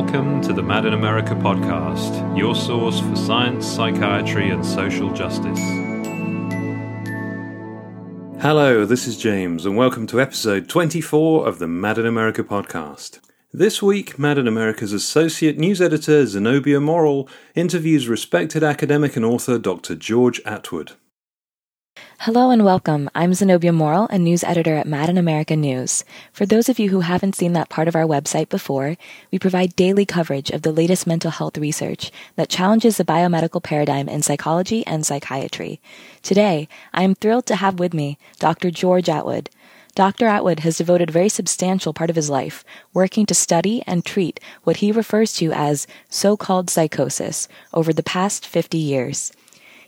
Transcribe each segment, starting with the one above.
Welcome to the Mad in America podcast, your source for science, psychiatry, and social justice. Hello, this is James, and welcome to episode 24 of the Mad in America podcast. This week, Mad in America's associate news editor Zenobia Morrill interviews respected academic and author Dr. George Atwood. Hello and welcome. I'm Zenobia Morrill, a news editor at Mad in America News. For those of you who haven't seen that part of our website before, we provide daily coverage of the latest mental health research that challenges the biomedical paradigm in psychology and psychiatry. Today, I am thrilled to have with me Dr. George Atwood. Dr. Atwood has devoted a very substantial part of his life working to study and treat what he refers to as so-called psychosis over the past 50 years.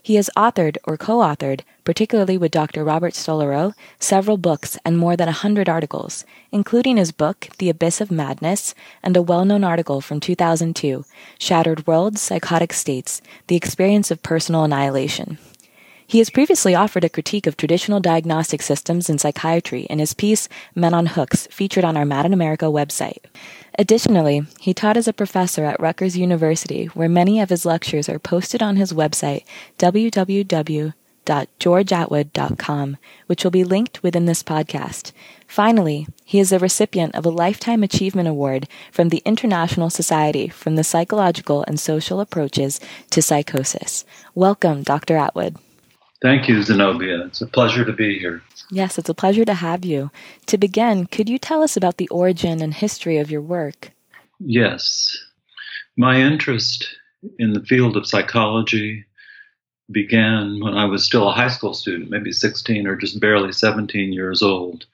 He has authored or co-authored, particularly with Dr. Robert Stolorow, several books and more than a hundred articles, including his book, The Abyss of Madness, and a well-known article from 2002, Shattered Worlds, Psychotic States, The Experience of Personal Annihilation. He has previously offered a critique of traditional diagnostic systems in psychiatry in his piece Men on Hooks, featured on our Mad in America website. Additionally, he taught as a professor at Rutgers University, where many of his lectures are posted on his website, www.georgeatwood.com, which will be linked within this podcast. Finally, he is a recipient of a Lifetime Achievement Award from the International Society from the Psychological and Social Approaches to Psychosis. Welcome, Dr. Atwood. Thank you, Zenobia. It's a pleasure to be here. Yes, it's a pleasure to have you. To begin, could you tell us about the origin and history of your work? Yes. My interest in the field of psychology began when I was still a high school student, maybe 16 or just barely 17 years old.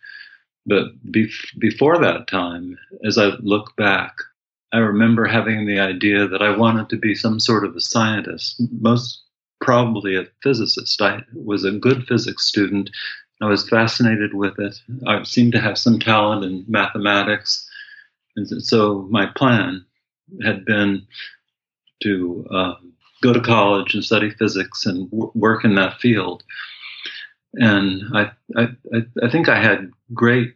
But bef- before that time, as I look back, I remember having the idea that I wanted to be some sort of a scientist, most probably a physicist. I was a good physics student. I was fascinated with it. I seemed to have some talent in mathematics. And so my plan had been to uh, go to college and study physics and w- work in that field. And I, I, I think I had great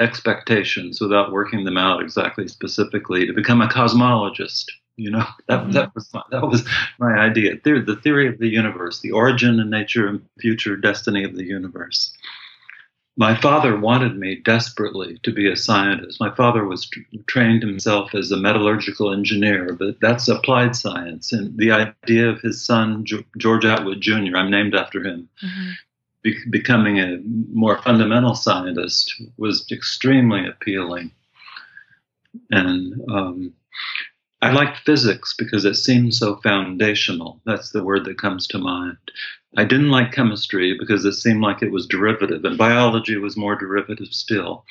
expectations without working them out exactly specifically to become a cosmologist. You know, that, mm-hmm. that was my, that was my idea. The, the theory of the universe, the origin and nature and future destiny of the universe. My father wanted me desperately to be a scientist. My father was trained himself as a metallurgical engineer, but that's applied science. And the idea of his son, George Atwood Jr., I'm named after him, mm-hmm. be- becoming a more fundamental scientist was extremely appealing. And um, I liked physics because it seemed so foundational. That's the word that comes to mind. I didn't like chemistry because it seemed like it was derivative, and biology was more derivative still.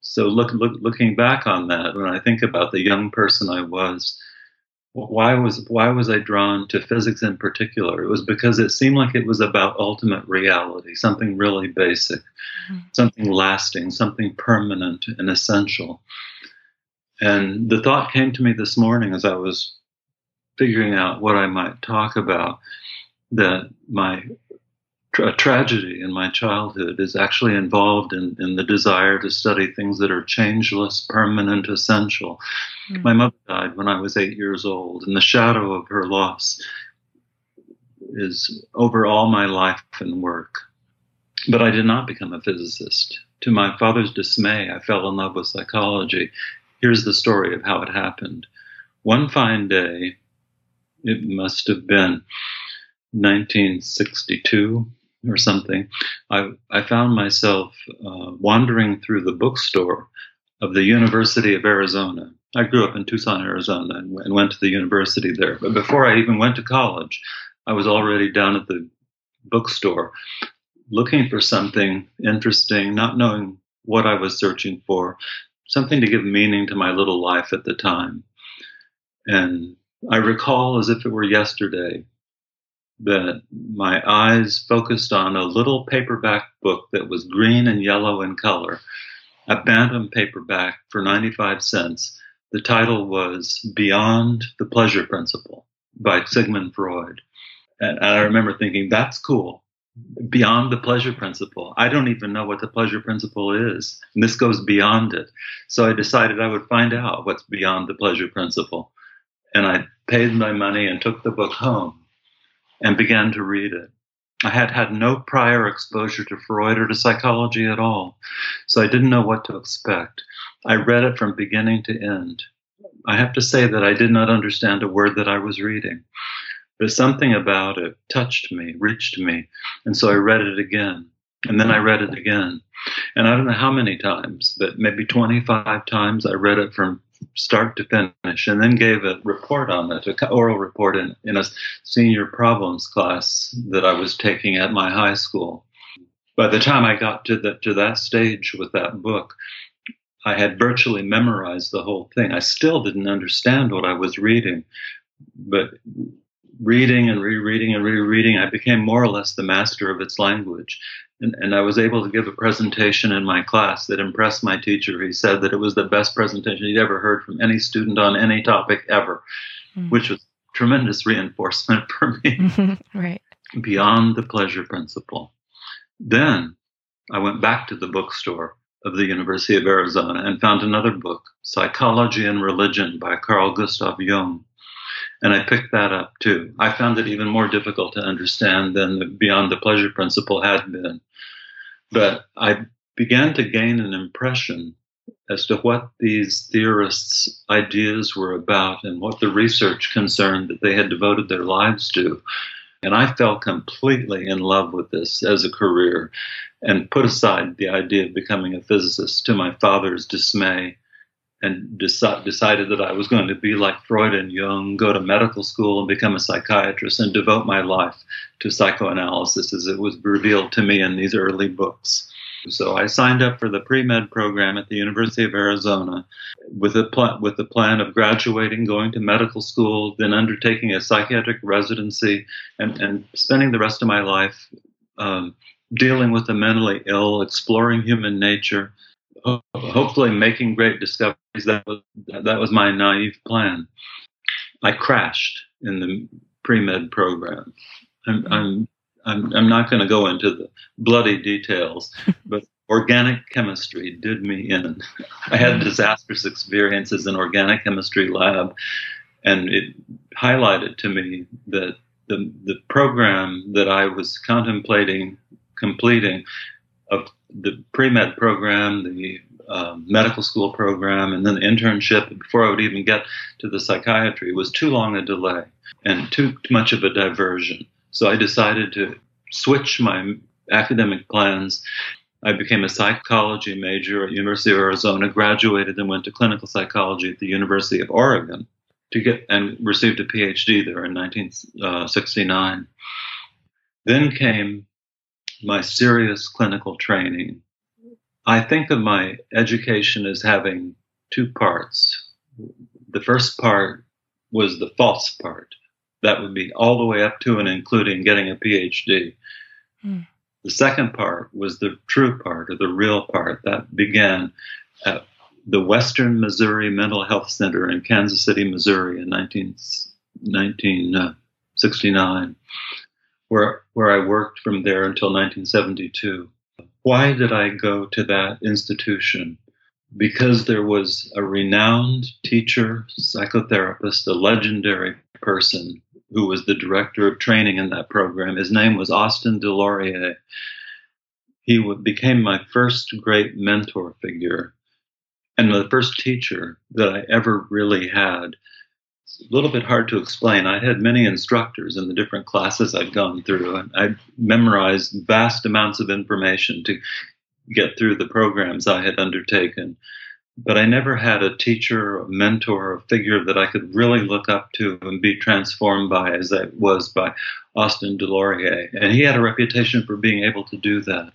So, look, look, looking back on that, when I think about the young person I was, why was why was I drawn to physics in particular? It was because it seemed like it was about ultimate reality, something really basic, mm-hmm. something lasting, something permanent and essential. And the thought came to me this morning as I was figuring out what I might talk about that my tra- tragedy in my childhood is actually involved in, in the desire to study things that are changeless, permanent, essential. Mm-hmm. My mother died when I was eight years old, and the shadow of her loss is over all my life and work. But I did not become a physicist. To my father's dismay, I fell in love with psychology Here's the story of how it happened. One fine day, it must have been 1962 or something, I, I found myself uh, wandering through the bookstore of the University of Arizona. I grew up in Tucson, Arizona, and, and went to the university there. But before I even went to college, I was already down at the bookstore looking for something interesting, not knowing what I was searching for, something to give meaning to my little life at the time. And I recall as if it were yesterday that my eyes focused on a little paperback book that was green and yellow in color, a Bantam paperback for 95 cents. The title was Beyond the Pleasure Principle by Sigmund Freud. And I remember thinking, that's cool. Beyond the pleasure principle. I don't even know what the pleasure principle is. And this goes beyond it. So I decided I would find out what's beyond the pleasure principle. And I paid my money and took the book home and began to read it. I had had no prior exposure to Freud or to psychology at all, so I didn't know what to expect. I read it from beginning to end. I have to say that I did not understand a word that I was reading, but something about it touched me, reached me, and so I read it again. And then I read it again. And I don't know how many times, but maybe 25 times I read it from start to finish, and then gave a report on it, an oral report in, in a senior problems class that I was taking at my high school. By the time I got to, the, to that stage with that book, I had virtually memorized the whole thing. I still didn't understand what I was reading, but reading and rereading and rereading, I became more or less the master of its language. And, and, I was able to give a presentation in my class that impressed my teacher. He said that it was the best presentation he'd ever heard from any student on any topic ever, mm. which was tremendous reinforcement for me. right. Beyond the pleasure principle. Then I went back to the bookstore of the University of Arizona and found another book, Psychology and Religion by Carl Gustav Jung. And I picked that up too. I found it even more difficult to understand than the Beyond the Pleasure Principle had been. But I began to gain an impression as to what these theorists' ideas were about and what the research concerned that they had devoted their lives to. And I fell completely in love with this as a career and put aside the idea of becoming a physicist to my father's dismay and deci- decided that I was going to be like Freud and Jung, go to medical school and become a psychiatrist and devote my life to psychoanalysis as it was revealed to me in these early books. So I signed up for the pre-med program at the University of Arizona with a pl- with the plan of graduating, going to medical school, then undertaking a psychiatric residency, and, and spending the rest of my life um, dealing with the mentally ill, exploring human nature, hopefully making great discoveries. That was that was my naive plan. I crashed in the pre med program. I'm I'm I'm, I'm not going to go into the bloody details, but organic chemistry did me in. I had disastrous experiences in organic chemistry lab, and it highlighted to me that the the program that I was contemplating completing of the pre med program, the um, medical school program, and then the internship before I would even get to the psychiatry was too long a delay and too, too much of a diversion. So I decided to switch my academic plans. I became a psychology major at University of Arizona, graduated, and went to clinical psychology at the University of Oregon to get and received a PhD there in 1969. Uh, then came my serious clinical training. I think of my education as having two parts. The first part was the false part. That would be all the way up to and including getting a PhD. Mm. The second part was the true part or the real part that began at the Western Missouri Mental Health Center in Kansas City, Missouri in 19, 1969 where where I worked from there until 1972. Why did I go to that institution? Because there was a renowned teacher, psychotherapist, a legendary person who was the director of training in that program. His name was Austin DesLauriers. He became my first great mentor figure and the first teacher that I ever really had a little bit hard to explain. I had many instructors in the different classes I'd gone through, and I memorized vast amounts of information to get through the programs I had undertaken. But I never had a teacher, a mentor, a figure that I could really look up to and be transformed by as I was by Austin DesLauriers. And he had a reputation for being able to do that.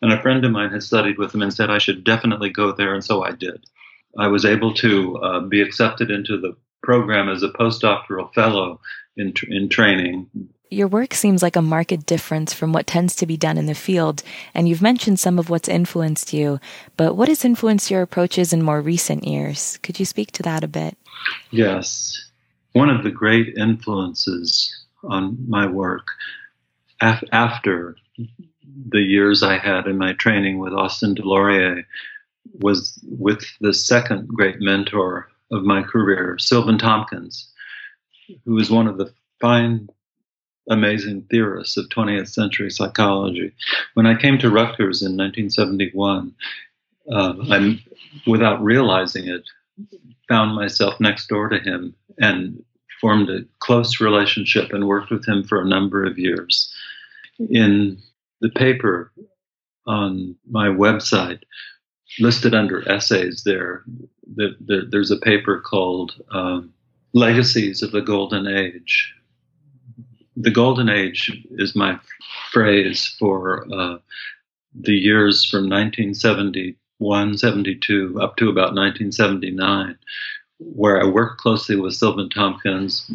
And a friend of mine had studied with him and said I should definitely go there, and so I did. I was able to uh, be accepted into the program as a postdoctoral fellow in, in training. Your work seems like a marked difference from what tends to be done in the field, and you've mentioned some of what's influenced you, but what has influenced your approaches in more recent years? Could you speak to that a bit? Yes. One of the great influences on my work af- after the years I had in my training with Austin DesLauriers was with the second great mentor of my career, Silvan Tomkins, who was one of the fine, amazing theorists of 20th century psychology. When I came to Rutgers in 1971, uh, I, without realizing it, found myself next door to him and formed a close relationship and worked with him for a number of years. In the paper on my website, listed under essays there, the, the, there's a paper called um, Legacies of the Golden Age. The Golden Age is my phrase for uh, the years from 1971, 72 up to about 1979, where I worked closely with Silvan Tomkins.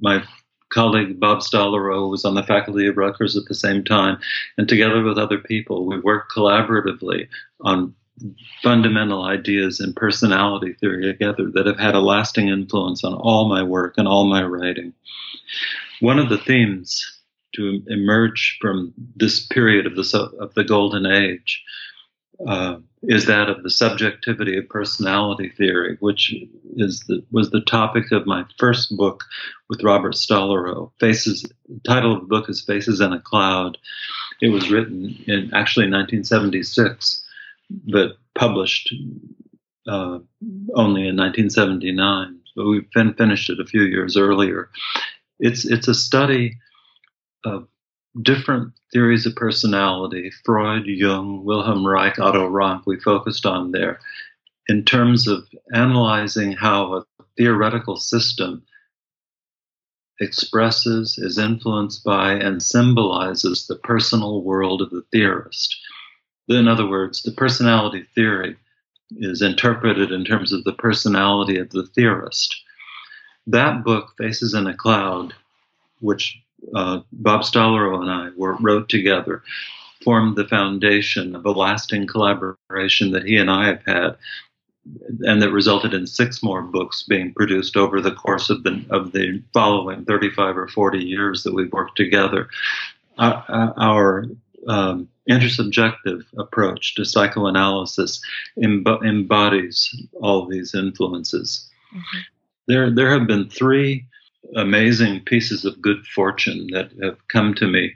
My colleague Bob Stolorow was on the faculty of Rutgers at the same time, and together with other people, we worked collaboratively on fundamental ideas in personality theory together that have had a lasting influence on all my work and all my writing. One of the themes to emerge from this period of the, of the golden age uh, is that of the subjectivity of personality theory, which is the, was the topic of my first book with Robert Stolorow. Faces. The title of the book is Faces in a Cloud. It was written in actually 1976, but published uh, only in 1979. But we fin- finished it a few years earlier. It's it's a study of different theories of personality Freud, Jung, Wilhelm Reich, Otto Rank, we focused on there in terms of analyzing how a theoretical system expresses, is influenced by, and symbolizes the personal world of the theorist. In other words, the personality theory is interpreted in terms of the personality of the theorist. That book, Faces in a Cloud, which uh, Bob Stolorow and I were, wrote together formed the foundation of a lasting collaboration that he and I have had, and that resulted in six more books being produced over the course of the of the following 35 or 40 years that we've worked together. Uh, uh our um, intersubjective approach to psychoanalysis emb- embodies all these influences. Mm-hmm. There, there have been three amazing pieces of good fortune that have come to me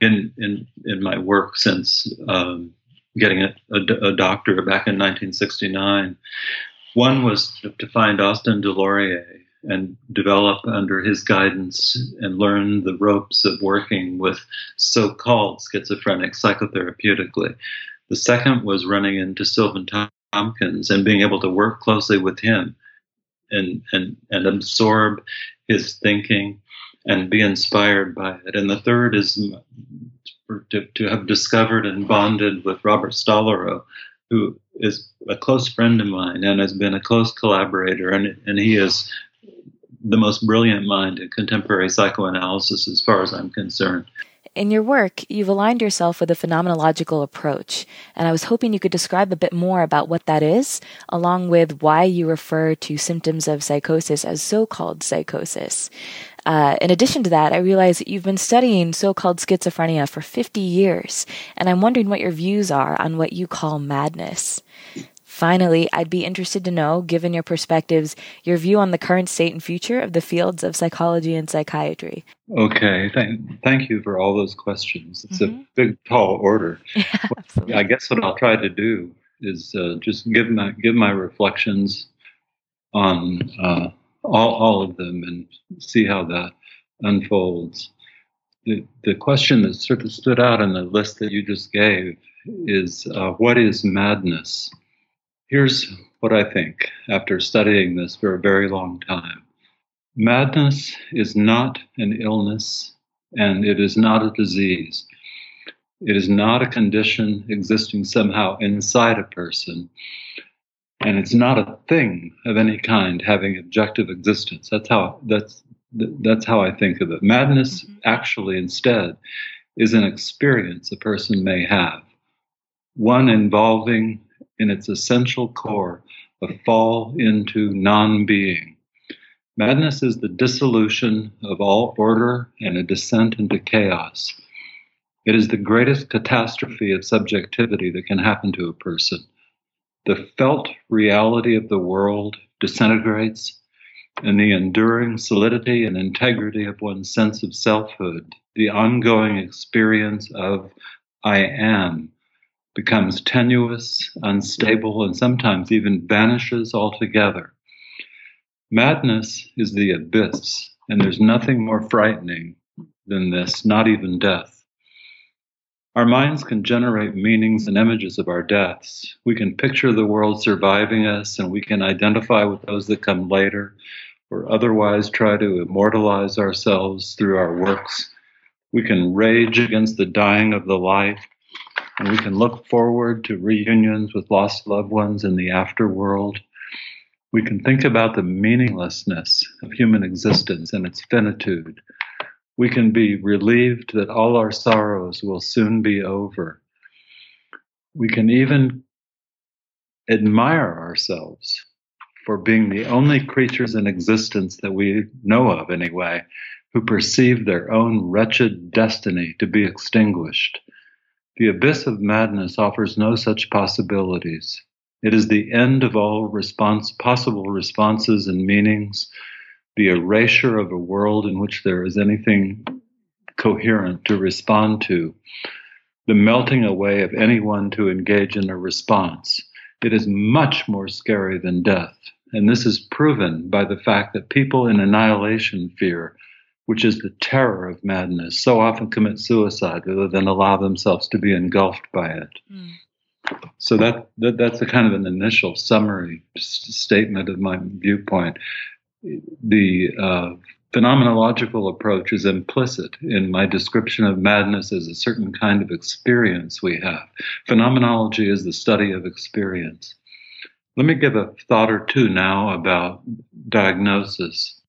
in in in my work since um, getting a, a, a, doctorate back in 1969. One was to find Austin DesLauriers and develop under his guidance and learn the ropes of working with so-called schizophrenic psychotherapeutically. The second was running into Silvan Tomkins and being able to work closely with him and, and, and absorb his thinking and be inspired by it. And the third is to, to have discovered and bonded with Robert Stolorow, who is a close friend of mine and has been a close collaborator, and, and he is the most brilliant mind in contemporary psychoanalysis as far as I'm concerned. In your work, you've aligned yourself with a phenomenological approach, and I was hoping you could describe a bit more about what that is, along with why you refer to symptoms of psychosis as so called psychosis. Uh, in addition to that, I realize that you've been studying so called schizophrenia for 50 years, and I'm wondering what your views are on what you call madness. Finally, I'd be interested to know, given your perspectives, your view on the current state and future of the fields of psychology and psychiatry. Okay, thank, thank you for all those questions. It's mm-hmm. a big, tall order. Yeah, I guess what I'll try to do is uh, just give my give my reflections on uh, all all of them and see how that unfolds. The the question that sort of stood out in the list that you just gave is uh, what is madness? Here's what I think after studying this for a very long time madness is not an illness and it is not a disease. It is not a condition existing somehow inside a person. And it's not a thing of any kind having objective existence. That's how that's that's how I think of it. Madness mm-hmm. actually instead is an experience a person may have, one involving in its essential core a fall into non being. Madness is the dissolution of all order and a descent into chaos. It is the greatest catastrophe of subjectivity that can happen to a person. The felt reality of the world disintegrates, and the enduring solidity and integrity of one's sense of selfhood, the ongoing experience of I am, becomes tenuous, unstable, and sometimes even vanishes altogether. Madness is the abyss, and there's nothing more frightening than this, not even death. Our minds can generate meanings and images of our deaths. We can picture the world surviving us, and we can identify with those that come later, or otherwise try to immortalize ourselves through our works. We can rage against the dying of the life, and we can look forward to reunions with lost loved ones in the afterworld. We can think about the meaninglessness of human existence and its finitude. We can be relieved that all our sorrows will soon be over. We can even admire ourselves for being the only creatures in existence that we know of, anyway, who perceive their own wretched destiny to be extinguished. The abyss of madness offers no such possibilities. It is the end of all response, possible responses and meanings, the erasure of a world in which there is anything coherent to respond to, the melting away of anyone to engage in a response. It is much more scary than death. And this is proven by the fact that people in annihilation fear, which is the terror of madness, so often commit suicide rather than allow themselves to be engulfed by it. Mm. So that, that that's a kind of an initial summary statement of my viewpoint. The uh, phenomenological approach is implicit in my description of madness as a certain kind of experience we have. Phenomenology is the study of experience. Let me give a thought or two now about diagnosis.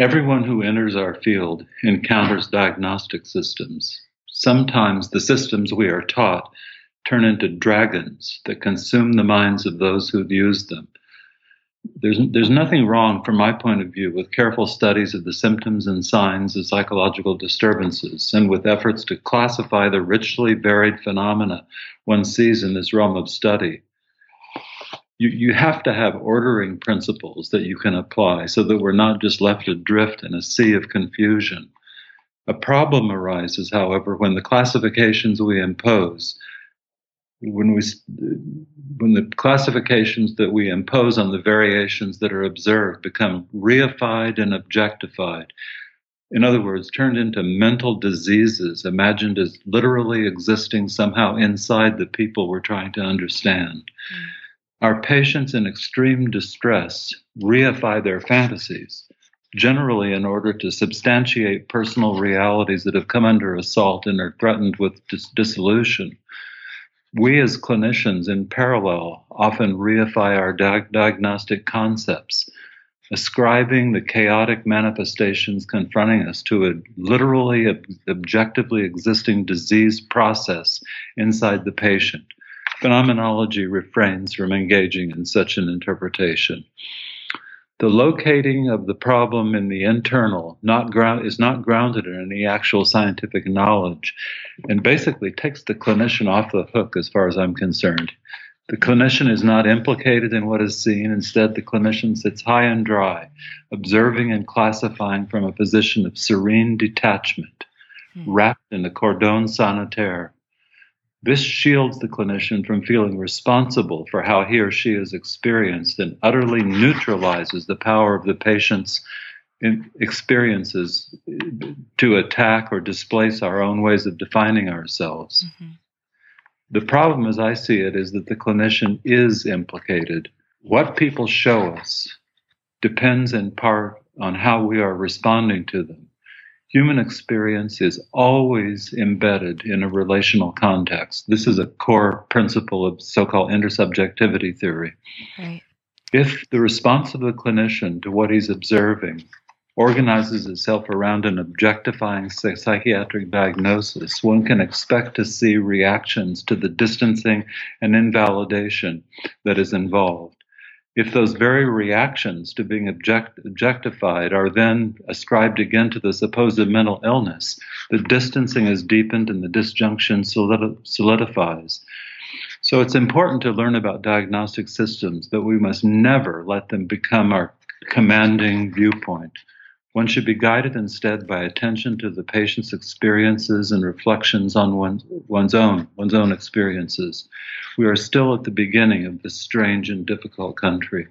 Everyone who enters our field encounters diagnostic systems. Sometimes the systems we are taught turn into dragons that consume the minds of those who've used them. There's, there's nothing wrong, from my point of view, with careful studies of the symptoms and signs of psychological disturbances and with efforts to classify the richly varied phenomena one sees in this realm of study. You, you have to have ordering principles that you can apply so that we're not just left adrift in a sea of confusion. A problem arises, however, when the classifications we impose when we when the classifications that we impose on the variations that are observed become reified and objectified in other words turned into mental diseases imagined as literally existing somehow inside the people we're trying to understand mm. Our patients in extreme distress reify their fantasies generally in order to substantiate personal realities that have come under assault and are threatened with dis- dissolution we as clinicians, in parallel, often reify our diagnostic concepts, ascribing the chaotic manifestations confronting us to a literally ob- objectively existing disease process inside the patient. Phenomenology refrains from engaging in such an interpretation the locating of the problem in the internal not ground is not grounded in any actual scientific knowledge and basically takes the clinician off the hook as far as I'm concerned. The clinician is not implicated in what is seen. Instead, the clinician sits high and dry, observing and classifying from a position of serene detachment, hmm. wrapped in the cordon sanitaire this shields the clinician from feeling responsible for how he or she is experienced and utterly neutralizes the power of the patient's experiences to attack or displace our own ways of defining ourselves. Mm-hmm. The problem, as I see it, is that the clinician is implicated. What people show us depends in part on how we are responding to them human experience is always embedded in a relational context. This is a core principle of so called intersubjectivity theory. Right. If the response of the clinician to what he's observing organizes itself around an objectifying psychiatric diagnosis, one can expect to see reactions to the distancing and invalidation that is involved. If those very reactions to being object, objectified are then ascribed again to the supposed mental illness, the distancing is deepened and the disjunction solidifies. So it's important to learn about diagnostic systems, but we must never let them become our commanding viewpoint. One should be guided instead by attention to the patient's experiences and reflections on one, one's own one's own experiences. We are still at the beginning of this strange and difficult country.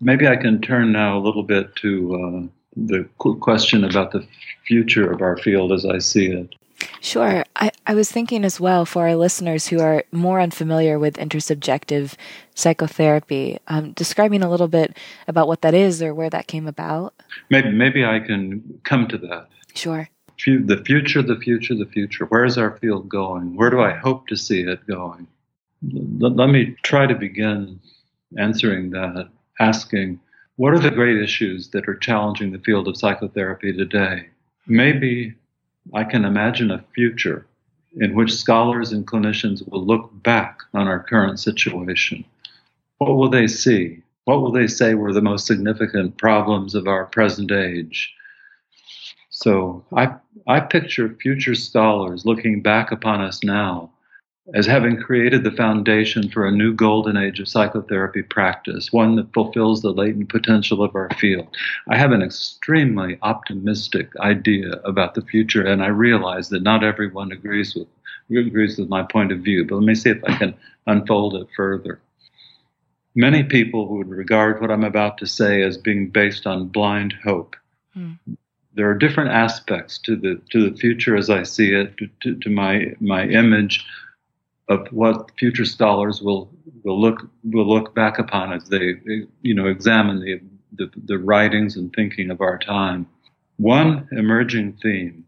Maybe I can turn now a little bit to uh, the question about the future of our field as I see it. Sure. I, I was thinking as well for our listeners who are more unfamiliar with intersubjective psychotherapy, um, describing a little bit about what that is or where that came about. Maybe, maybe I can come to that. Sure. The future, the future, the future. Where is our field going? Where do I hope to see it going? Let, let me try to begin answering that, asking what are the great issues that are challenging the field of psychotherapy today? Maybe I can imagine a future in which scholars and clinicians will look back on our current situation. What will they see? What will they say were the most significant problems of our present age? So I, I picture future scholars looking back upon us now as having created the foundation for a new golden age of psychotherapy practice, one that fulfills the latent potential of our field. I have an extremely optimistic idea about the future, and I realize that not everyone agrees with agrees with my point of view. But let me see if I can unfold it further. Many people would regard what I'm about to say as being based on blind hope. Mm. There are different aspects to the to the future as I see it, to, to, to my my image of what future scholars will will look will look back upon as they you know examine the, the, the writings and thinking of our time. One emerging theme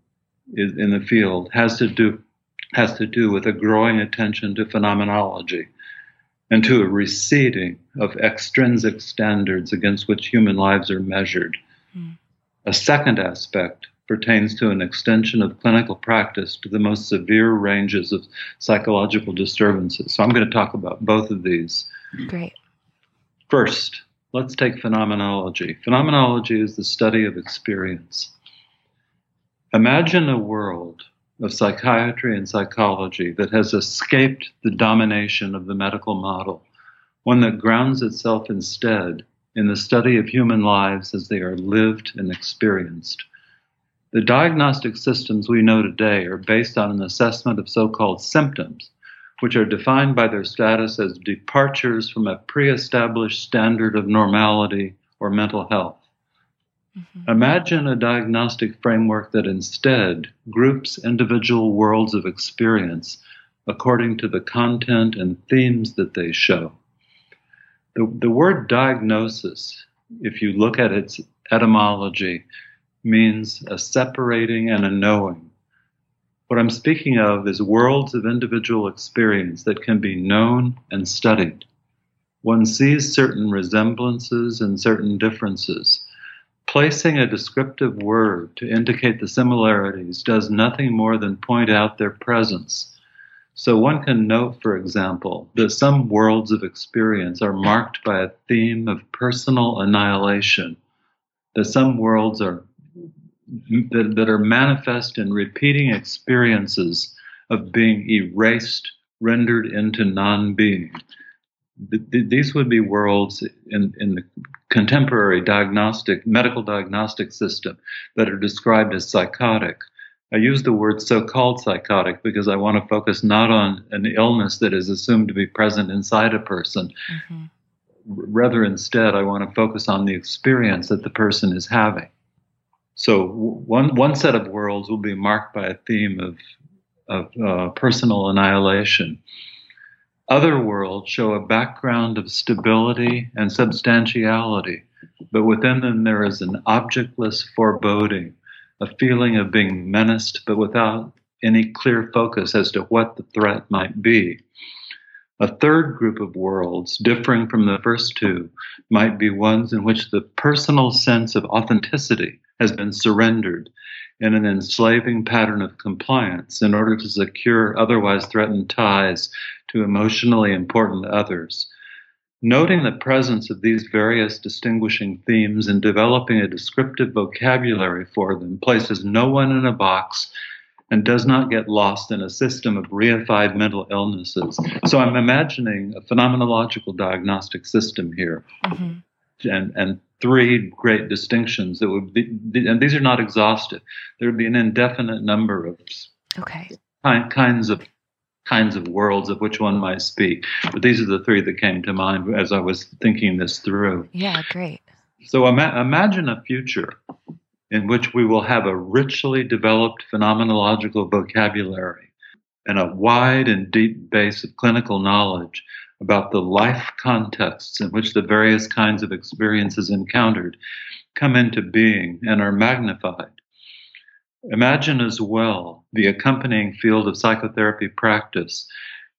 is, in the field has to do has to do with a growing attention to phenomenology and to a receding of extrinsic standards against which human lives are measured. Mm. A second aspect pertains to an extension of clinical practice to the most severe ranges of psychological disturbances. So I'm going to talk about both of these. Great. First, let's take phenomenology. Phenomenology is the study of experience. Imagine a world of psychiatry and psychology that has escaped the domination of the medical model, one that grounds itself instead in the study of human lives as they are lived and experienced the diagnostic systems we know today are based on an assessment of so called symptoms, which are defined by their status as departures from a pre established standard of normality or mental health. Mm-hmm. Imagine a diagnostic framework that instead groups individual worlds of experience according to the content and themes that they show. The, the word diagnosis, if you look at its etymology, means a separating and a knowing. What I'm speaking of is worlds of individual experience that can be known and studied. One sees certain resemblances and certain differences. Placing a descriptive word to indicate the similarities does nothing more than point out their presence. So one can note, for example, that some worlds of experience are marked by a theme of personal annihilation, that some worlds are that, that are manifest in repeating experiences of being erased, rendered into non being. these would be worlds in, in the contemporary diagnostic, medical diagnostic system that are described as psychotic. I use the word so called psychotic because I want to focus not on an illness that is assumed to be present inside a person. Mm-hmm. Rather, instead, I want to focus on the experience that the person is having. So one one set of worlds will be marked by a theme of of uh, personal annihilation. Other worlds show a background of stability and substantiality, but within them there is an objectless foreboding, a feeling of being menaced, but without any clear focus as to what the threat might be. A third group of worlds, differing from the first two, might be ones in which the personal sense of authenticity has been surrendered in an enslaving pattern of compliance in order to secure otherwise threatened ties to emotionally important others. Noting the presence of these various distinguishing themes and developing a descriptive vocabulary for them places no one in a box and does not get lost in a system of reified mental illnesses. So I'm imagining a phenomenological diagnostic system here. Mm-hmm. And, and three great distinctions that would be, and these are not exhaustive. There would be an indefinite number of okay. kind, kinds of kinds of worlds of which one might speak. But these are the three that came to mind as I was thinking this through. Yeah, great. So ima- imagine a future in which we will have a richly developed phenomenological vocabulary and a wide and deep base of clinical knowledge about the life contexts in which the various kinds of experiences encountered come into being and are magnified. Imagine as well the accompanying field of psychotherapy practice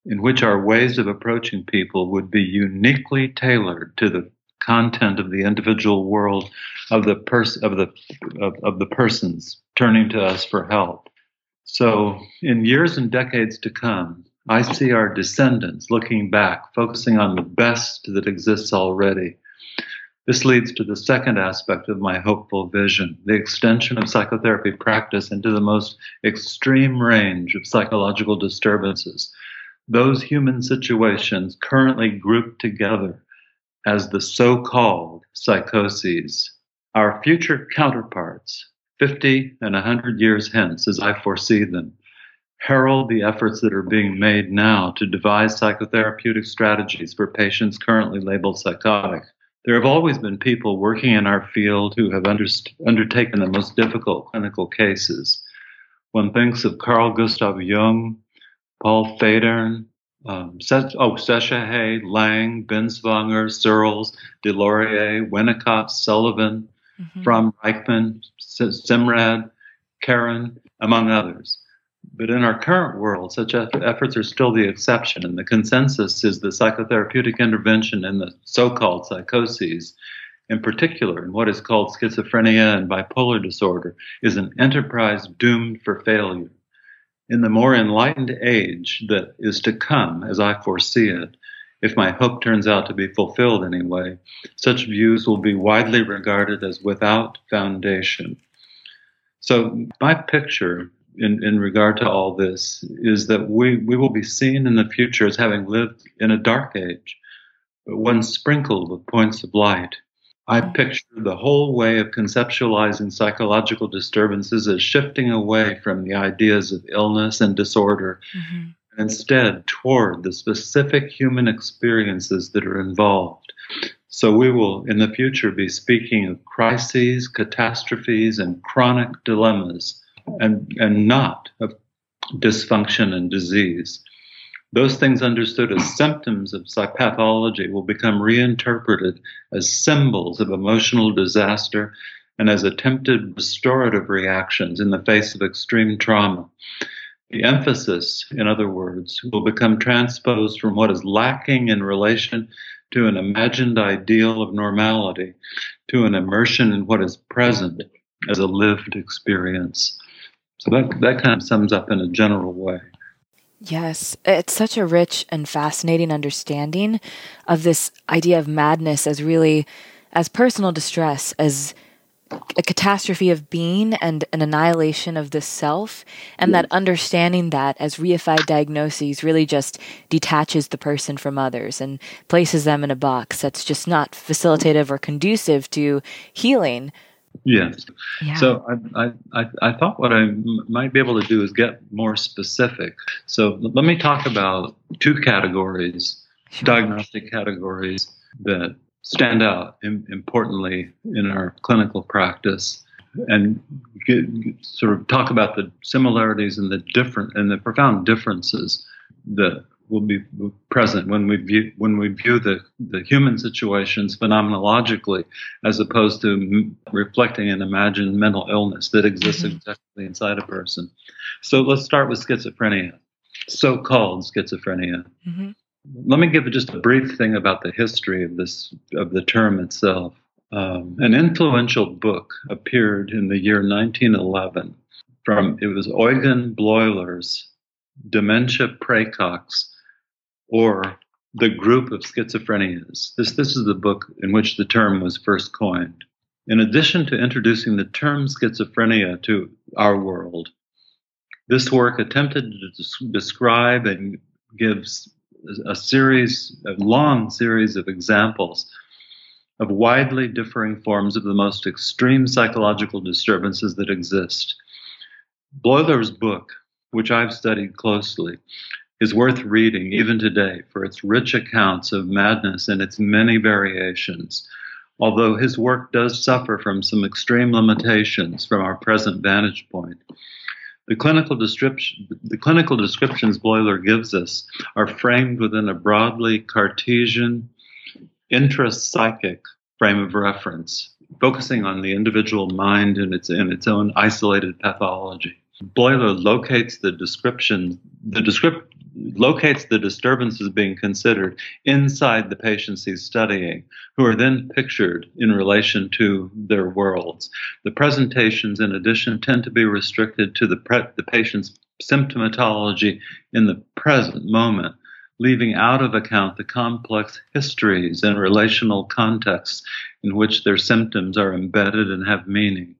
in which our ways of approaching people would be uniquely tailored to the content of the individual world of the pers- of the of, of the persons turning to us for help. So, in years and decades to come, I see our descendants looking back, focusing on the best that exists already. This leads to the second aspect of my hopeful vision the extension of psychotherapy practice into the most extreme range of psychological disturbances, those human situations currently grouped together as the so called psychoses. Our future counterparts, 50 and 100 years hence, as I foresee them, herald the efforts that are being made now to devise psychotherapeutic strategies for patients currently labeled psychotic. There have always been people working in our field who have underst- undertaken the most difficult clinical cases. One thinks of Carl Gustav Jung, Paul Federn, um, oh, Sechehaye, Laing, Binswanger, Searles, Deslauriers, Winnicott, Sullivan, mm-hmm. Fromm Reichmann, Semrad, Karon, among others. But in our current world, such efforts are still the exception, and the consensus is the psychotherapeutic intervention in the so called psychoses, in particular in what is called schizophrenia and bipolar disorder, is an enterprise doomed for failure. In the more enlightened age that is to come, as I foresee it, if my hope turns out to be fulfilled anyway, such views will be widely regarded as without foundation. So, my picture in, in regard to all this is that we, we will be seen in the future as having lived in a dark age, but one sprinkled with points of light. I picture the whole way of conceptualizing psychological disturbances as shifting away from the ideas of illness and disorder, mm-hmm. and instead toward the specific human experiences that are involved. So we will, in the future, be speaking of crises, catastrophes, and chronic dilemmas and, and not of dysfunction and disease. Those things understood as symptoms of psychopathology will become reinterpreted as symbols of emotional disaster and as attempted restorative reactions in the face of extreme trauma. The emphasis, in other words, will become transposed from what is lacking in relation to an imagined ideal of normality to an immersion in what is present as a lived experience. So that, that kind of sums up in a general way. Yes, it's such a rich and fascinating understanding of this idea of madness as really as personal distress, as a catastrophe of being and an annihilation of the self, and that understanding that as reified diagnoses really just detaches the person from others and places them in a box that's just not facilitative or conducive to healing. Yes. Yeah. So I, I, I thought what I m- might be able to do is get more specific. So let me talk about two categories, sure. diagnostic categories that stand out in, importantly in our clinical practice and get, sort of talk about the similarities and the different and the profound differences that will be present when we view when we view the, the human situations phenomenologically as opposed to m- reflecting an imagined mental illness that exists mm-hmm. exactly inside a person. So let's start with schizophrenia, so-called schizophrenia. Mm-hmm. Let me give just a brief thing about the history of this of the term itself. Um, an influential book appeared in the year 1911 from it was Eugen Bleuler's Dementia Praecox or the group of schizophrenias. This, this is the book in which the term was first coined. In addition to introducing the term schizophrenia to our world, this work attempted to describe and gives a series, a long series of examples of widely differing forms of the most extreme psychological disturbances that exist. Bleuler's book, which I've studied closely, is worth reading even today for its rich accounts of madness and its many variations. Although his work does suffer from some extreme limitations from our present vantage point, the clinical, description, the clinical descriptions Bleuler gives us are framed within a broadly Cartesian, intrapsychic frame of reference, focusing on the individual mind and its, in its own isolated pathology. Bleuler locates the description, the descript, locates the disturbances being considered inside the patients he's studying, who are then pictured in relation to their worlds. The presentations, in addition, tend to be restricted to the, pre- the patient's symptomatology in the present moment, leaving out of account the complex histories and relational contexts in which their symptoms are embedded and have meaning.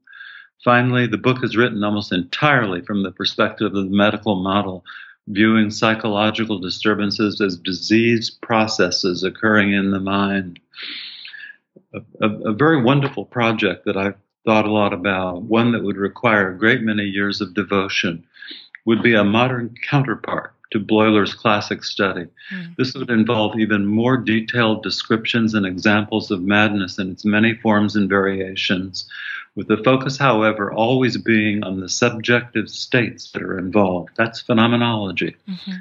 Finally, the book is written almost entirely from the perspective of the medical model, viewing psychological disturbances as disease processes occurring in the mind. A, a, a, very wonderful project that I've thought a lot about, one that would require a great many years of devotion, would be a modern counterpart to Bleuler's classic study. Mm. This would involve even more detailed descriptions and examples of madness in its many forms and variations, with the focus, however, always being on the subjective states that are involved. That's phenomenology. Mm-hmm.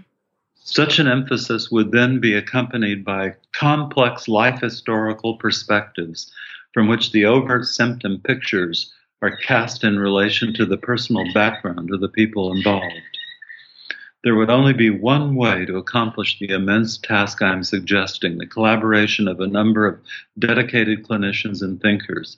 Such an emphasis would then be accompanied by complex life historical perspectives from which the overt symptom pictures are cast in relation to the personal background of the people involved. There would only be one way to accomplish the immense task I'm suggesting the collaboration of a number of dedicated clinicians and thinkers.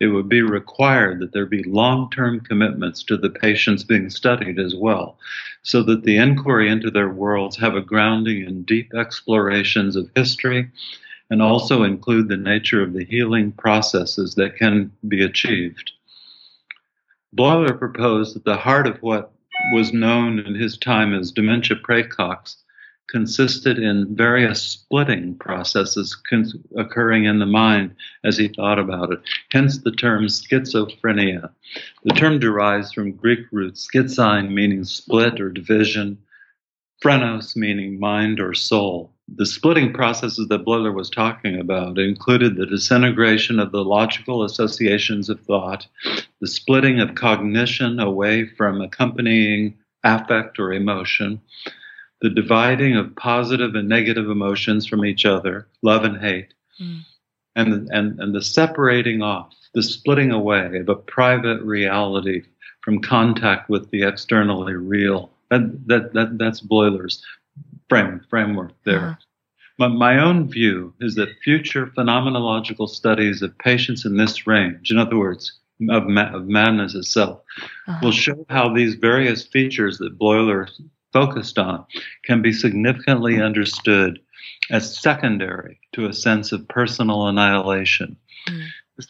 It would be required that there be long term commitments to the patients being studied as well, so that the inquiry into their worlds have a grounding in deep explorations of history and also include the nature of the healing processes that can be achieved. Bleuler proposed that the heart of what was known in his time as dementia praecox consisted in various splitting processes occurring in the mind as he thought about it. Hence the term schizophrenia. The term derives from Greek roots schizein meaning split or division, phrenos meaning mind or soul. The splitting processes that Bleuler was talking about included the disintegration of the logical associations of thought, the splitting of cognition away from accompanying affect or emotion, the dividing of positive and negative emotions from each other, love and hate, mm. and, and, and the separating off, the splitting away of a private reality from contact with the externally real that, that, that that's Bleuler's frame, framework there. Uh-huh. But my own view is that future phenomenological studies of patients in this range, in other words, of, ma- of madness itself, uh-huh. will show how these various features that Bleuler focused on can be significantly understood as secondary to a sense of personal annihilation. Mm.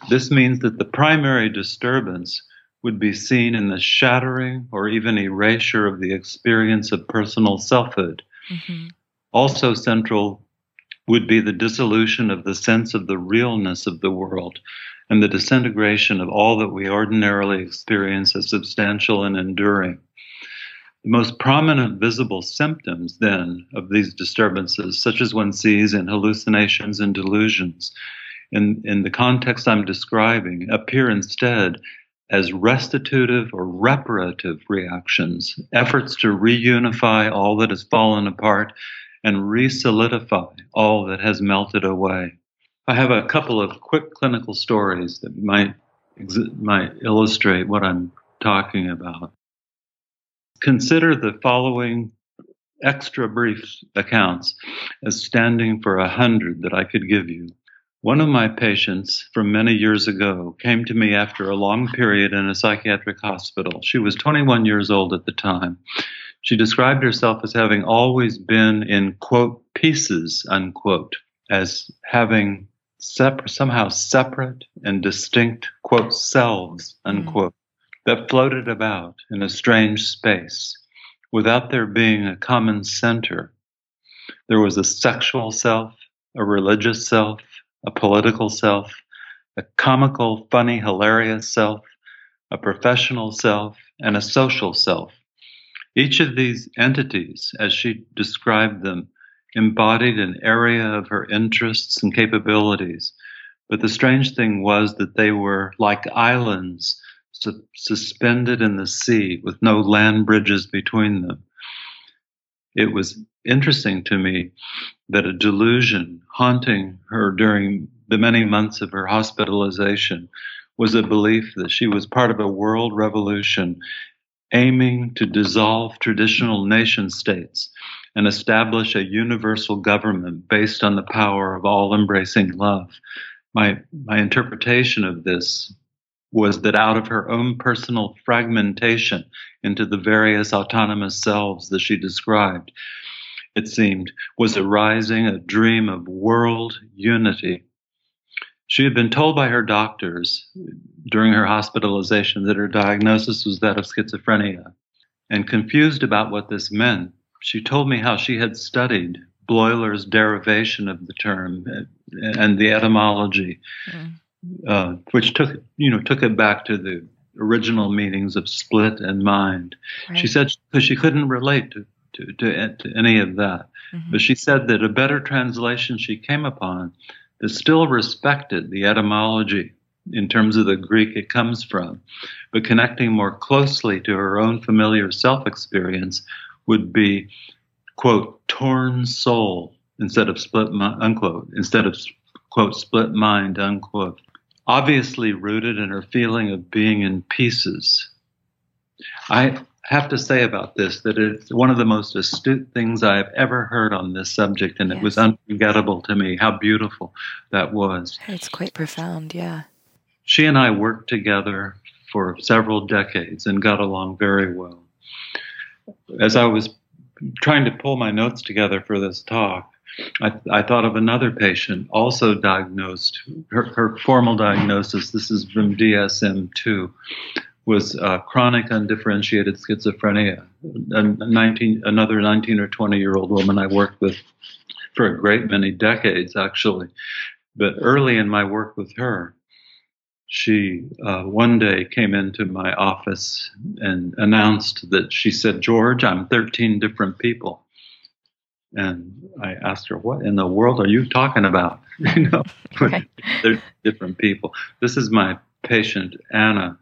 This means that the primary disturbance would be seen in the shattering or even erasure of the experience of personal selfhood. Mm-hmm. Also central would be the dissolution of the sense of the realness of the world and the disintegration of all that we ordinarily experience as substantial and enduring. The most prominent visible symptoms, then, of these disturbances, such as one sees in hallucinations and delusions, in, in the context I'm describing, appear instead as restitutive or reparative reactions, efforts to reunify all that has fallen apart and resolidify all that has melted away. I have a couple of quick clinical stories that might might illustrate what I'm talking about. Consider the following extra brief accounts as standing for a hundred that I could give you. One of my patients from many years ago came to me after a long period in a psychiatric hospital. She was 21 years old at the time. She described herself as having always been in, quote, pieces, unquote, as having separ- somehow separate and distinct, quote, selves, unquote, mm. that floated about in a strange space without there being a common center. There was a sexual self, a religious self, a political self, a comical, funny, hilarious self, a professional self, and a social self. Each of these entities, as she described them, embodied an area of her interests and capabilities. But the strange thing was that they were like islands su- suspended in the sea with no land bridges between them. It was interesting to me that a delusion haunting her during the many months of her hospitalization was a belief that she was part of a world revolution aiming to dissolve traditional nation states and establish a universal government based on the power of all embracing love. My, my interpretation of this was that out of her own personal fragmentation into the various autonomous selves that she described, it seemed, was arising a dream of world unity. She had been told by her doctors during her hospitalization that her diagnosis was that of schizophrenia. And confused about what this meant, she told me how she had studied Bleuler's derivation of the term and the etymology, mm. uh, which took you know took it back to the original meanings of split and mind. Right. She said because she couldn't relate to to, to, to any of that. Mm-hmm. But she said that a better translation she came upon that still respected the etymology in terms of the Greek it comes from, but connecting more closely to her own familiar self experience would be, quote, torn soul instead of split, mind, unquote, instead of, quote, split mind, unquote. Obviously rooted in her feeling of being in pieces. I, have to say about this that it's one of the most astute things I've ever heard on this subject, and yes. it was unforgettable to me how beautiful that was. It's quite profound, yeah. She and I worked together for several decades and got along very well. As I was trying to pull my notes together for this talk, I, I thought of another patient also diagnosed, her, her formal diagnosis, this is from DSM 2 was uh, chronic undifferentiated schizophrenia. A 19, another 19 or 20 year old woman I worked with for a great many decades, actually. But early in my work with her, she uh, one day came into my office and announced that she said, George, I'm 13 different people. And I asked her, What in the world are you talking about? you know, they're different people. This is my patient, Anna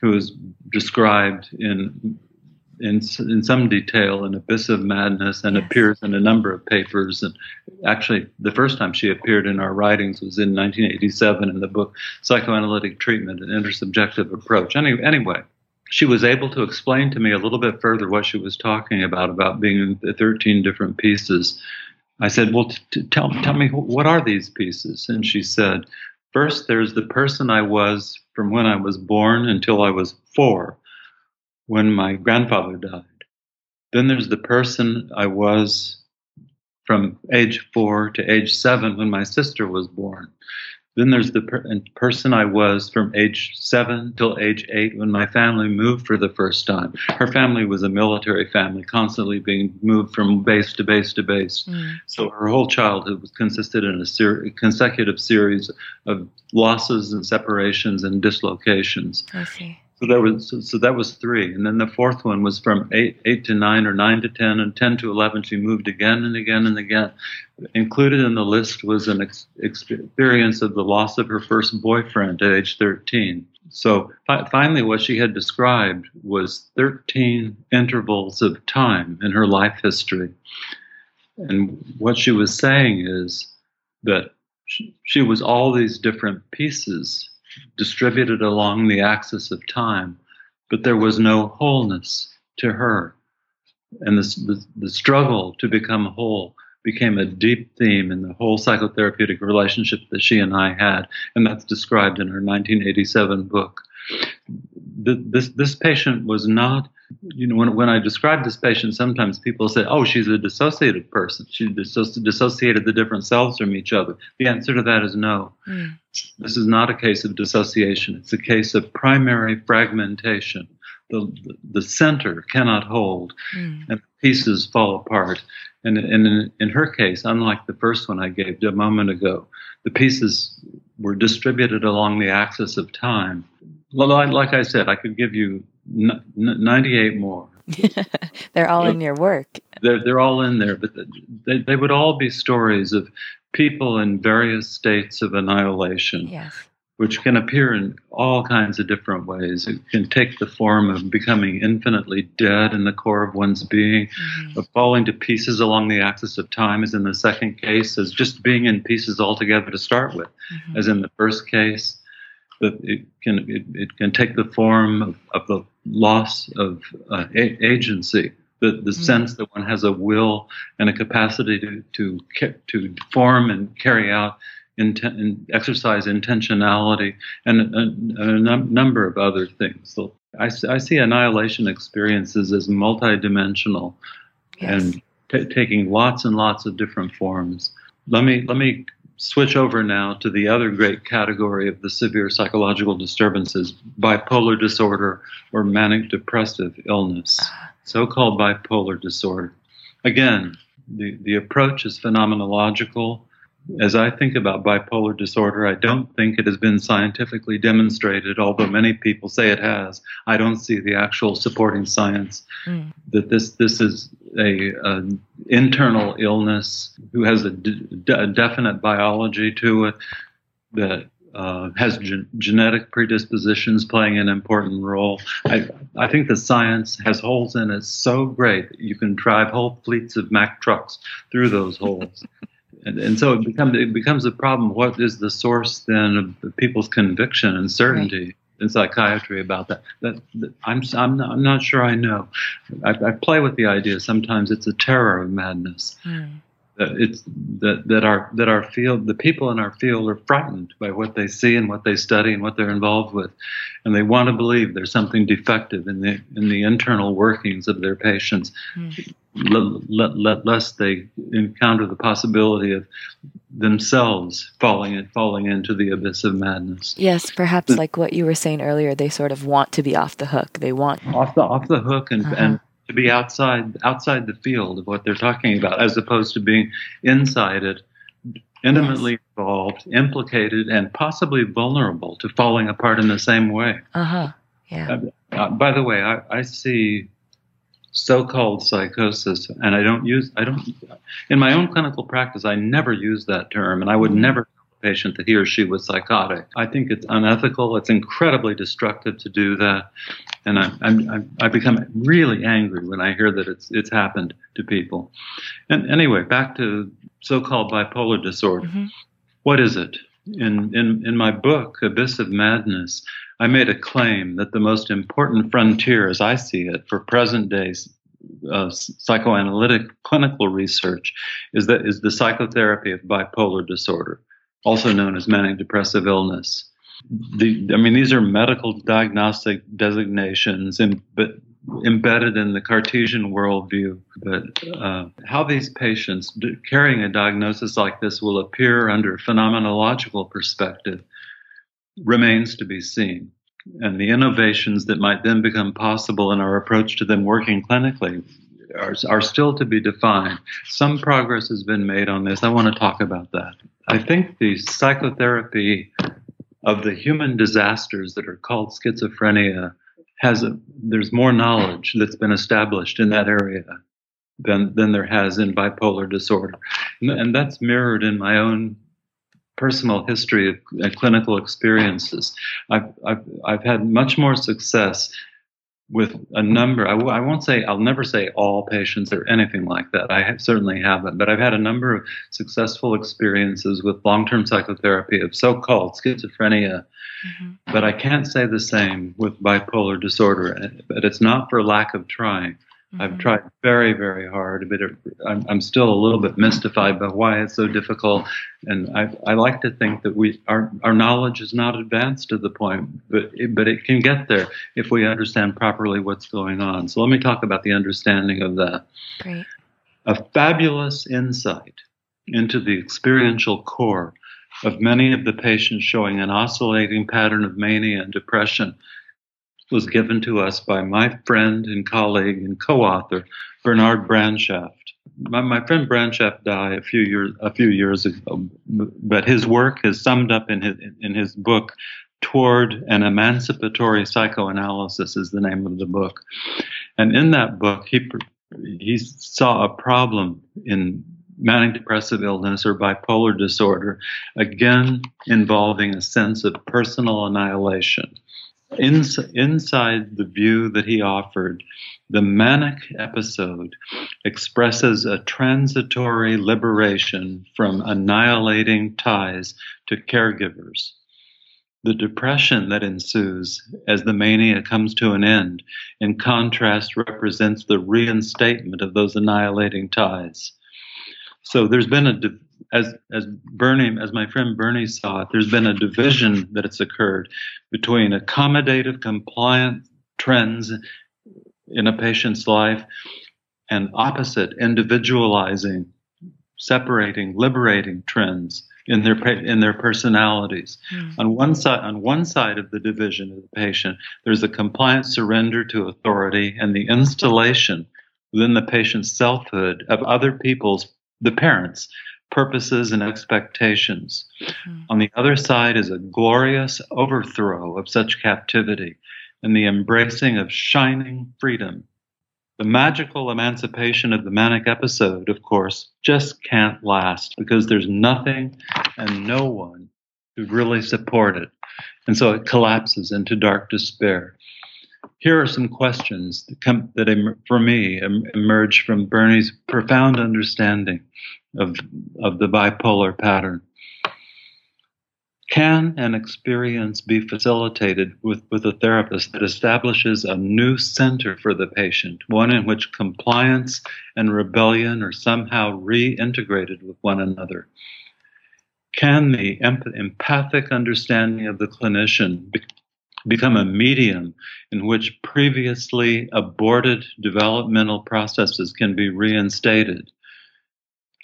who is described in in in some detail in Abyss of Madness and yes. appears in a number of papers. And actually, the first time she appeared in our writings was in 1987 in the book Psychoanalytic Treatment: An Intersubjective Approach. Any, anyway, she was able to explain to me a little bit further what she was talking about about being in the 13 different pieces. I said, "Well, t- t- tell tell me what are these pieces?" And she said, First, there's the person I was from when I was born until I was four, when my grandfather died. Then there's the person I was from age four to age seven when my sister was born. Then there's the per- person I was from age seven till age eight when my family moved for the first time. Her family was a military family, constantly being moved from base to base to base. Mm. So her whole childhood was consisted in a ser- consecutive series of losses and separations and dislocations. I see. So that was so, that was three, and then the fourth one was from eight eight to nine or nine to ten, and ten to eleven. She moved again and again and again. Included in the list was an ex- experience of the loss of her first boyfriend at age thirteen. So fi- finally, what she had described was thirteen intervals of time in her life history, and what she was saying is that she, she was all these different pieces distributed along the axis of time, but there was no wholeness to her. And the, the struggle to become whole became a deep theme in the whole psychotherapeutic relationship that she and I had, and that's described in her 1987 book. th- this this patient was not you know, when, when I describe this patient, sometimes people say, oh, she's a dissociated person. She disso- dissociated the different selves from each other. The answer to that is no. Mm. This is not a case of dissociation. It's a case of primary fragmentation. The, the center cannot hold, mm. and pieces fall apart. And, and in, in her case, unlike the first one I gave a moment ago, the pieces were distributed along the axis of time. Well, like I said, I could give you 98 more. they're all in your work. They're, they're all in there, but they, they would all be stories of people in various states of annihilation. Yes. Which can appear in all kinds of different ways. It can take the form of becoming infinitely dead in the core of one's being, mm-hmm. of falling to pieces along the axis of time, as in the second case, as just being in pieces altogether to start with, mm-hmm. as in the first case that it can it, it, can take the form of, of the loss of uh, a- agency, the, the mm-hmm. sense that one has a will and a capacity to to to form and carry out, inten- and exercise intentionality, and a, a num- number of other things. So I, I see annihilation experiences as multidimensional yes. and t- taking lots and lots of different forms. Let me let me switch over now to the other great category of the severe psychological disturbances bipolar disorder or manic depressive illness, ah. so called bipolar disorder. Again, the, the approach is phenomenological. As I think about bipolar disorder, I don't think it has been scientifically demonstrated, although many people say it has. I don't see the actual supporting science mm. that this this is a, a internal illness who has a, definite biology to it that uh, has gen- genetic predispositions playing an important role. I, I think the science has holes in it so great that you can drive whole fleets of Mack trucks through those holes. and, and, so it becomes it becomes a problem. What is the source then of people's conviction and certainty? Right in psychiatry about that. That, that I'm I'm not, I'm not sure I know. I, I, play with the idea. Sometimes it's a terror of madness. Mm. That it's that that our that our field, the people in our field, are frightened by what they see and what they study and what they're involved with, and they want to believe there's something defective in the in the internal workings of their patients. Mm lest they encounter the possibility of themselves falling falling into the abyss of madness. Yes, perhaps like what you were saying earlier, they sort of want to be off the hook. They want off the off the hook and, uh-huh. and to be outside outside the field of what they're talking about, as opposed to being inside it, intimately yes. involved, implicated, and possibly vulnerable to falling apart in the same way. Uh huh. Yeah. Uh, uh, by the way, I, I see so-called psychosis and i don't use i don't in my own clinical practice i never use that term and i would mm-hmm. never tell a patient that he or she was psychotic i think it's unethical it's incredibly destructive to do that and I, I'm, I become really angry when I hear that it's it's happened to people. And anyway, back to so-called bipolar disorder. Mm-hmm. What is it? In, in in my book, Abyss of Madness, I made a claim that the most important frontier, as I see it, for present day uh, psychoanalytic clinical research is that is the psychotherapy of bipolar disorder, also known as manic depressive illness. The, I mean, these are medical diagnostic designations, in, but embedded in the Cartesian worldview. But uh, how these patients carrying a diagnosis like this will appear under phenomenological perspective remains to be seen. And the innovations that might then become possible in our approach to them working clinically are, are still to be defined. Some progress has been made on this. I want to talk about that. I think the psychotherapy of the human disasters that are called schizophrenia has a, there's more knowledge that's been established in that area than than there has in bipolar disorder, and, and that's mirrored in my own personal history of uh, clinical experiences. I've, I've, I've had much more success with a number, I w- I won't say, I'll never say all patients or anything like that. I have, certainly haven't, but I've had a number of successful experiences with long term psychotherapy of so called schizophrenia. Mm-hmm. But I can't say the same with bipolar disorder, but it's not for lack of trying. Mm-hmm. I've tried very, very hard, but it, I'm, I'm, still a little bit mystified by why it's so difficult. And I, I like to think that we our, our knowledge is not advanced to the point, but it, but it can get there if we understand properly what's going on. So let me talk about the understanding of that. Great. A fabulous insight into the experiential core of many of the patients showing an oscillating pattern of mania and depression was given to us by my friend and colleague and co-author Bernard Brandchaft. My, my friend Brandchaft died a few years a few years ago, but his work is summed up in his in his book "Toward an Emancipatory Psychoanalysis" is the name of the book, and in that book he he saw a problem in manic depressive illness or bipolar disorder, again involving a sense of personal annihilation. Ins- inside the view that he offered, the manic episode expresses a transitory liberation from annihilating ties to caregivers. The depression that ensues as the mania comes to an end, in contrast, represents the reinstatement of those annihilating ties. So there's been a as as Bernie, as my friend Bernie saw it, there's been a division that has occurred between accommodative, compliant trends in a patient's life and opposite, individualizing, separating, liberating trends in their in their personalities. Mm. On one side, on one side of the division of the patient, there's a compliant surrender to authority and the installation within the patient's selfhood of other people's the parents purposes and expectations. Mm-hmm. On the other side is a glorious overthrow of such captivity and the embracing of shining freedom. The magical emancipation of the manic episode, of course, just can't last because there's nothing and no one to really support it. And so it collapses into dark despair. Here are some questions that, come, that for me, emerge from Bernie's profound understanding of, of the bipolar pattern. Can an experience be facilitated with, with a therapist that establishes a new center for the patient, one in which compliance and rebellion are somehow reintegrated with one another? Can the empathic understanding of the clinician be, become a medium in which previously aborted developmental processes can be reinstated?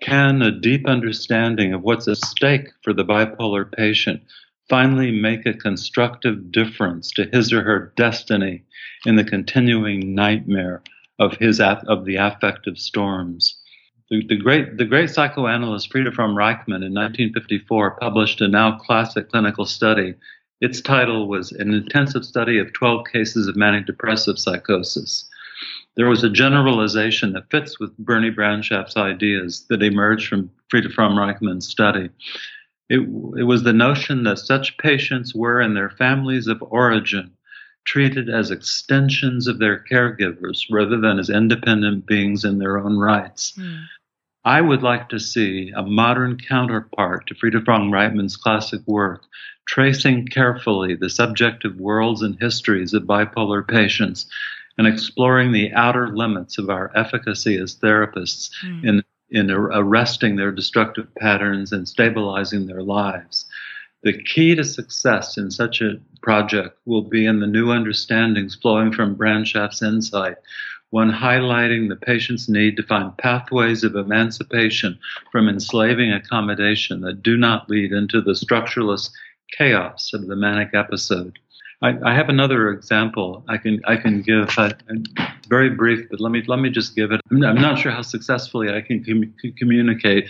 Can a deep understanding of what's at stake for the bipolar patient finally make a constructive difference to his or her destiny in the continuing nightmare of his of the affective storms? The, the, great, the great psychoanalyst Frieda Fromm-Reichmann in 1954 published a now classic clinical study. Its title was An Intensive Study of 12 Cases of Manic Depressive Psychosis there was a generalization that fits with Bernie Brandchaft's ideas that emerged from Frieda Fromm-Reichmann's study. It, it was the notion that such patients were in their families of origin treated as extensions of their caregivers rather than as independent beings in their own rights. Mm. I would like to see a modern counterpart to Frieda Fromm-Reichmann's classic work, tracing carefully the subjective worlds and histories of bipolar patients and exploring the outer limits of our efficacy as therapists mm. in in arresting their destructive patterns and stabilizing their lives. The key to success in such a project will be in the new understandings flowing from Brandchaft's insight, one highlighting the patient's need to find pathways of emancipation from enslaving accommodation that do not lead into the structureless chaos of the manic episode. I, I, have another example I can I can give. I, very brief, but let me let me just give it. I'm, I'm not sure how successfully I can com- communicate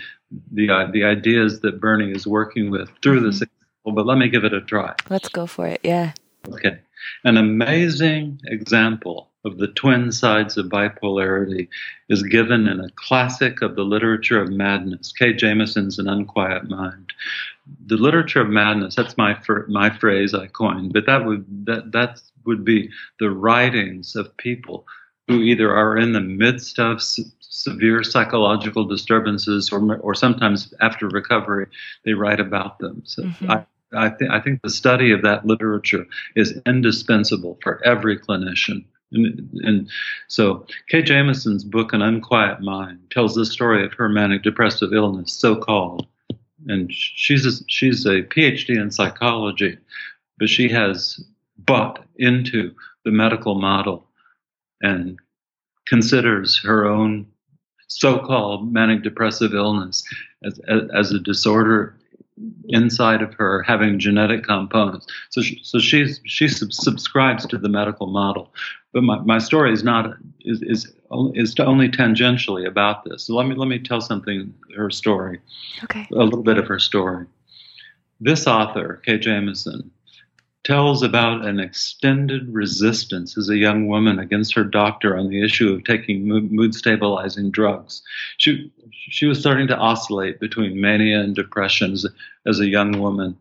the uh, the ideas that Bernie is working with through mm-hmm. this example, but let me give it a try. Let's go for it. Yeah. Okay. An amazing example of the twin sides of bipolarity is given in a classic of the literature of madness, Kay Jamison's An Unquiet Mind. The literature of madness, that's my, my phrase I coined, but that would, that, that would be the writings of people who either are in the midst of se- severe psychological disturbances or, or sometimes after recovery, they write about them. So mm-hmm. I, I, th- I think the study of that literature is indispensable for every clinician And, and so Kay Jamison's book, An Unquiet Mind, tells the story of her manic depressive illness, so called. And she's a, she's a PhD in psychology, but she has bought into the medical model and considers her own so-called manic depressive illness as, as, as, a disorder inside of her having genetic components. So she, so she's, she subscribes to the medical model. But my, my story is not is, is is only tangentially about this. So let me let me tell something her story. Okay. A little bit of her story. This author, Kay Jamison, tells about an extended resistance as a young woman against her doctor on the issue of taking mood stabilizing drugs. She, she was starting to oscillate between mania and depression as, as a young woman.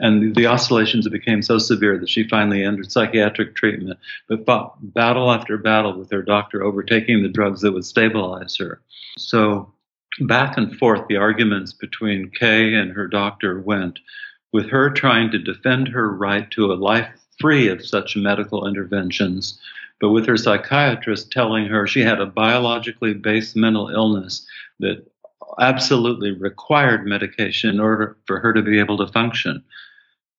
And the oscillations became so severe that she finally entered psychiatric treatment, but fought battle after battle with her doctor over taking the drugs that would stabilize her. So, back and forth, the arguments between Kay and her doctor went with her trying to defend her right to a life free of such medical interventions, but with her psychiatrist telling her she had a biologically based mental illness that absolutely required medication in order for her to be able to function.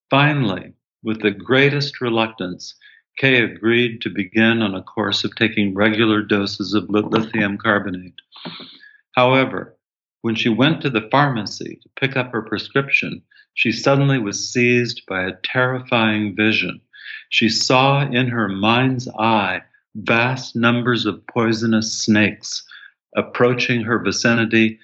Finally, with the greatest reluctance, Kay agreed to begin on a course of taking regular doses of lithium carbonate. However, when she went to the pharmacy to pick up her prescription, she suddenly was seized by a terrifying vision. She saw in her mind's eye vast numbers of poisonous snakes approaching her vicinity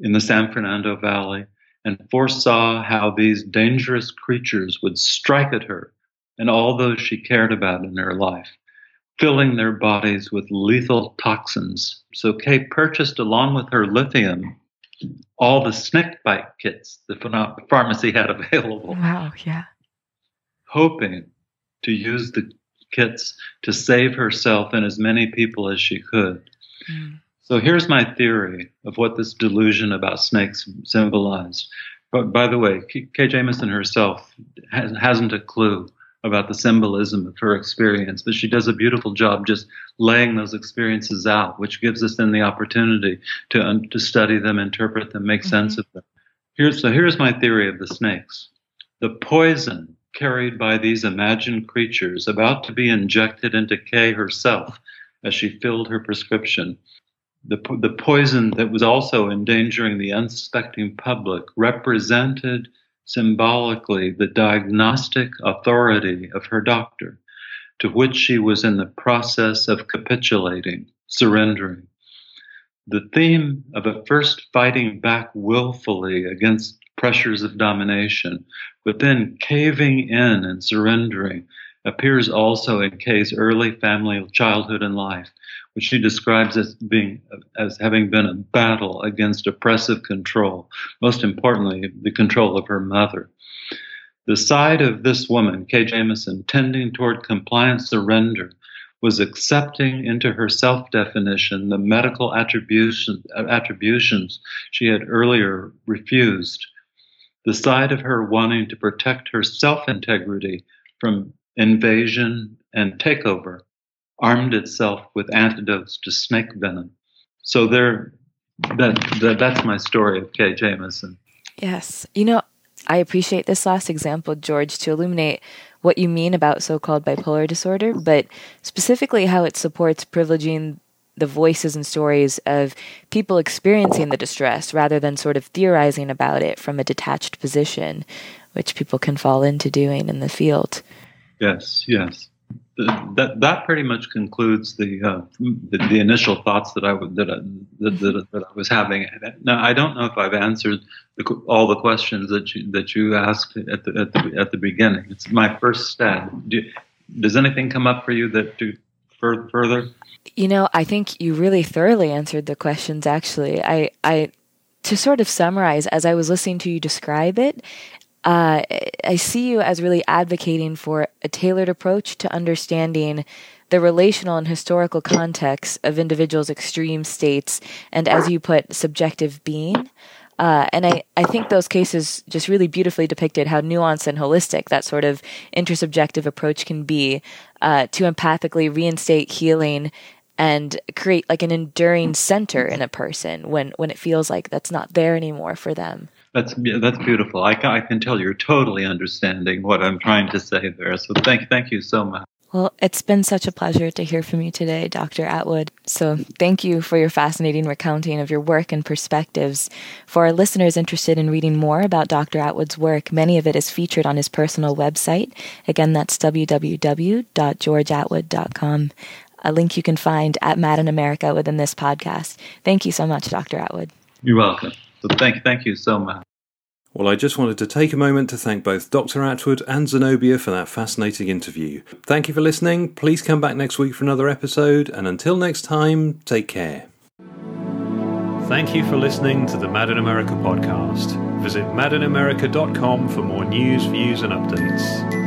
in the San Fernando Valley and foresaw how these dangerous creatures would strike at her and all those she cared about in her life, filling their bodies with lethal toxins. So Kay purchased, along with her lithium, all the snake bite kits the pharmacy had available. Wow, yeah. Hoping to use the kits to save herself and as many people as she could. Mm. So here's my theory of what this delusion about snakes symbolized. But by the way, Kay Jamison herself has, hasn't a clue about the symbolism of her experience, but she does a beautiful job just laying those experiences out, which gives us then the opportunity to, um, to study them, interpret them, make mm-hmm. sense of them. Here's, so here's my theory of the snakes. The poison carried by these imagined creatures about to be injected into Kay herself as she filled her prescription. The, the poison that was also endangering the unsuspecting public represented symbolically the diagnostic authority of her doctor, to which she was in the process of capitulating, surrendering. The theme of at first fighting back willfully against pressures of domination, but then caving in and surrendering, appears also in Kay's early family childhood and life which she describes as being as having been a battle against oppressive control, most importantly, the control of her mother. The side of this woman, Kay Jamison, tending toward compliant surrender, was accepting into her self definition the medical attribution, attributions she had earlier refused. The side of her wanting to protect her self integrity from invasion and takeover armed itself with antidotes to snake venom. So there, that, that that's my story of Kay Jamison. Yes, you know, I appreciate this last example, George, to illuminate what you mean about so-called bipolar disorder, but specifically how it supports privileging the voices and stories of people experiencing the distress rather than sort of theorizing about it from a detached position, which people can fall into doing in the field. Yes, yes that that pretty much concludes the, uh, the, the initial thoughts that I that I, that, that, that, I was having. Now I don't know if I've answered the, all the questions that you that you asked at the at the, at the beginning. It's my first stab. Do, does anything come up for you that do further? You know, I think you really thoroughly answered the questions. Actually, I I to sort of summarize as I was listening to you describe it, uh, I see you as really advocating for a tailored approach to understanding the relational and historical context of individuals' extreme states and, as you put, subjective being. Uh, and I, I think those cases just really beautifully depicted how nuanced and holistic that sort of intersubjective approach can be uh, to empathically reinstate healing and create like an enduring center in a person when, when it feels like that's not there anymore for them. That's that's beautiful. I, I can tell you're totally understanding what I'm trying to say there. So thank thank you so much. Well, it's been such a pleasure to hear from you today, Dr. Atwood. So, thank you for your fascinating recounting of your work and perspectives. For our listeners interested in reading more about Dr. Atwood's work, many of it is featured on his personal website. Again, that's www.georgeatwood.com, a link you can find at Mad in America within this podcast. Thank you so much, Dr. Atwood. You're welcome. So, thank, thank you so much. Well, I just wanted to take a moment to thank both Dr. Atwood and Zenobia for that fascinating interview. Thank you for listening. Please come back next week for another episode, and until next time, take care. Thank you for listening to the Mad in America podcast. Visit madinamerica.com for more news, views, and updates.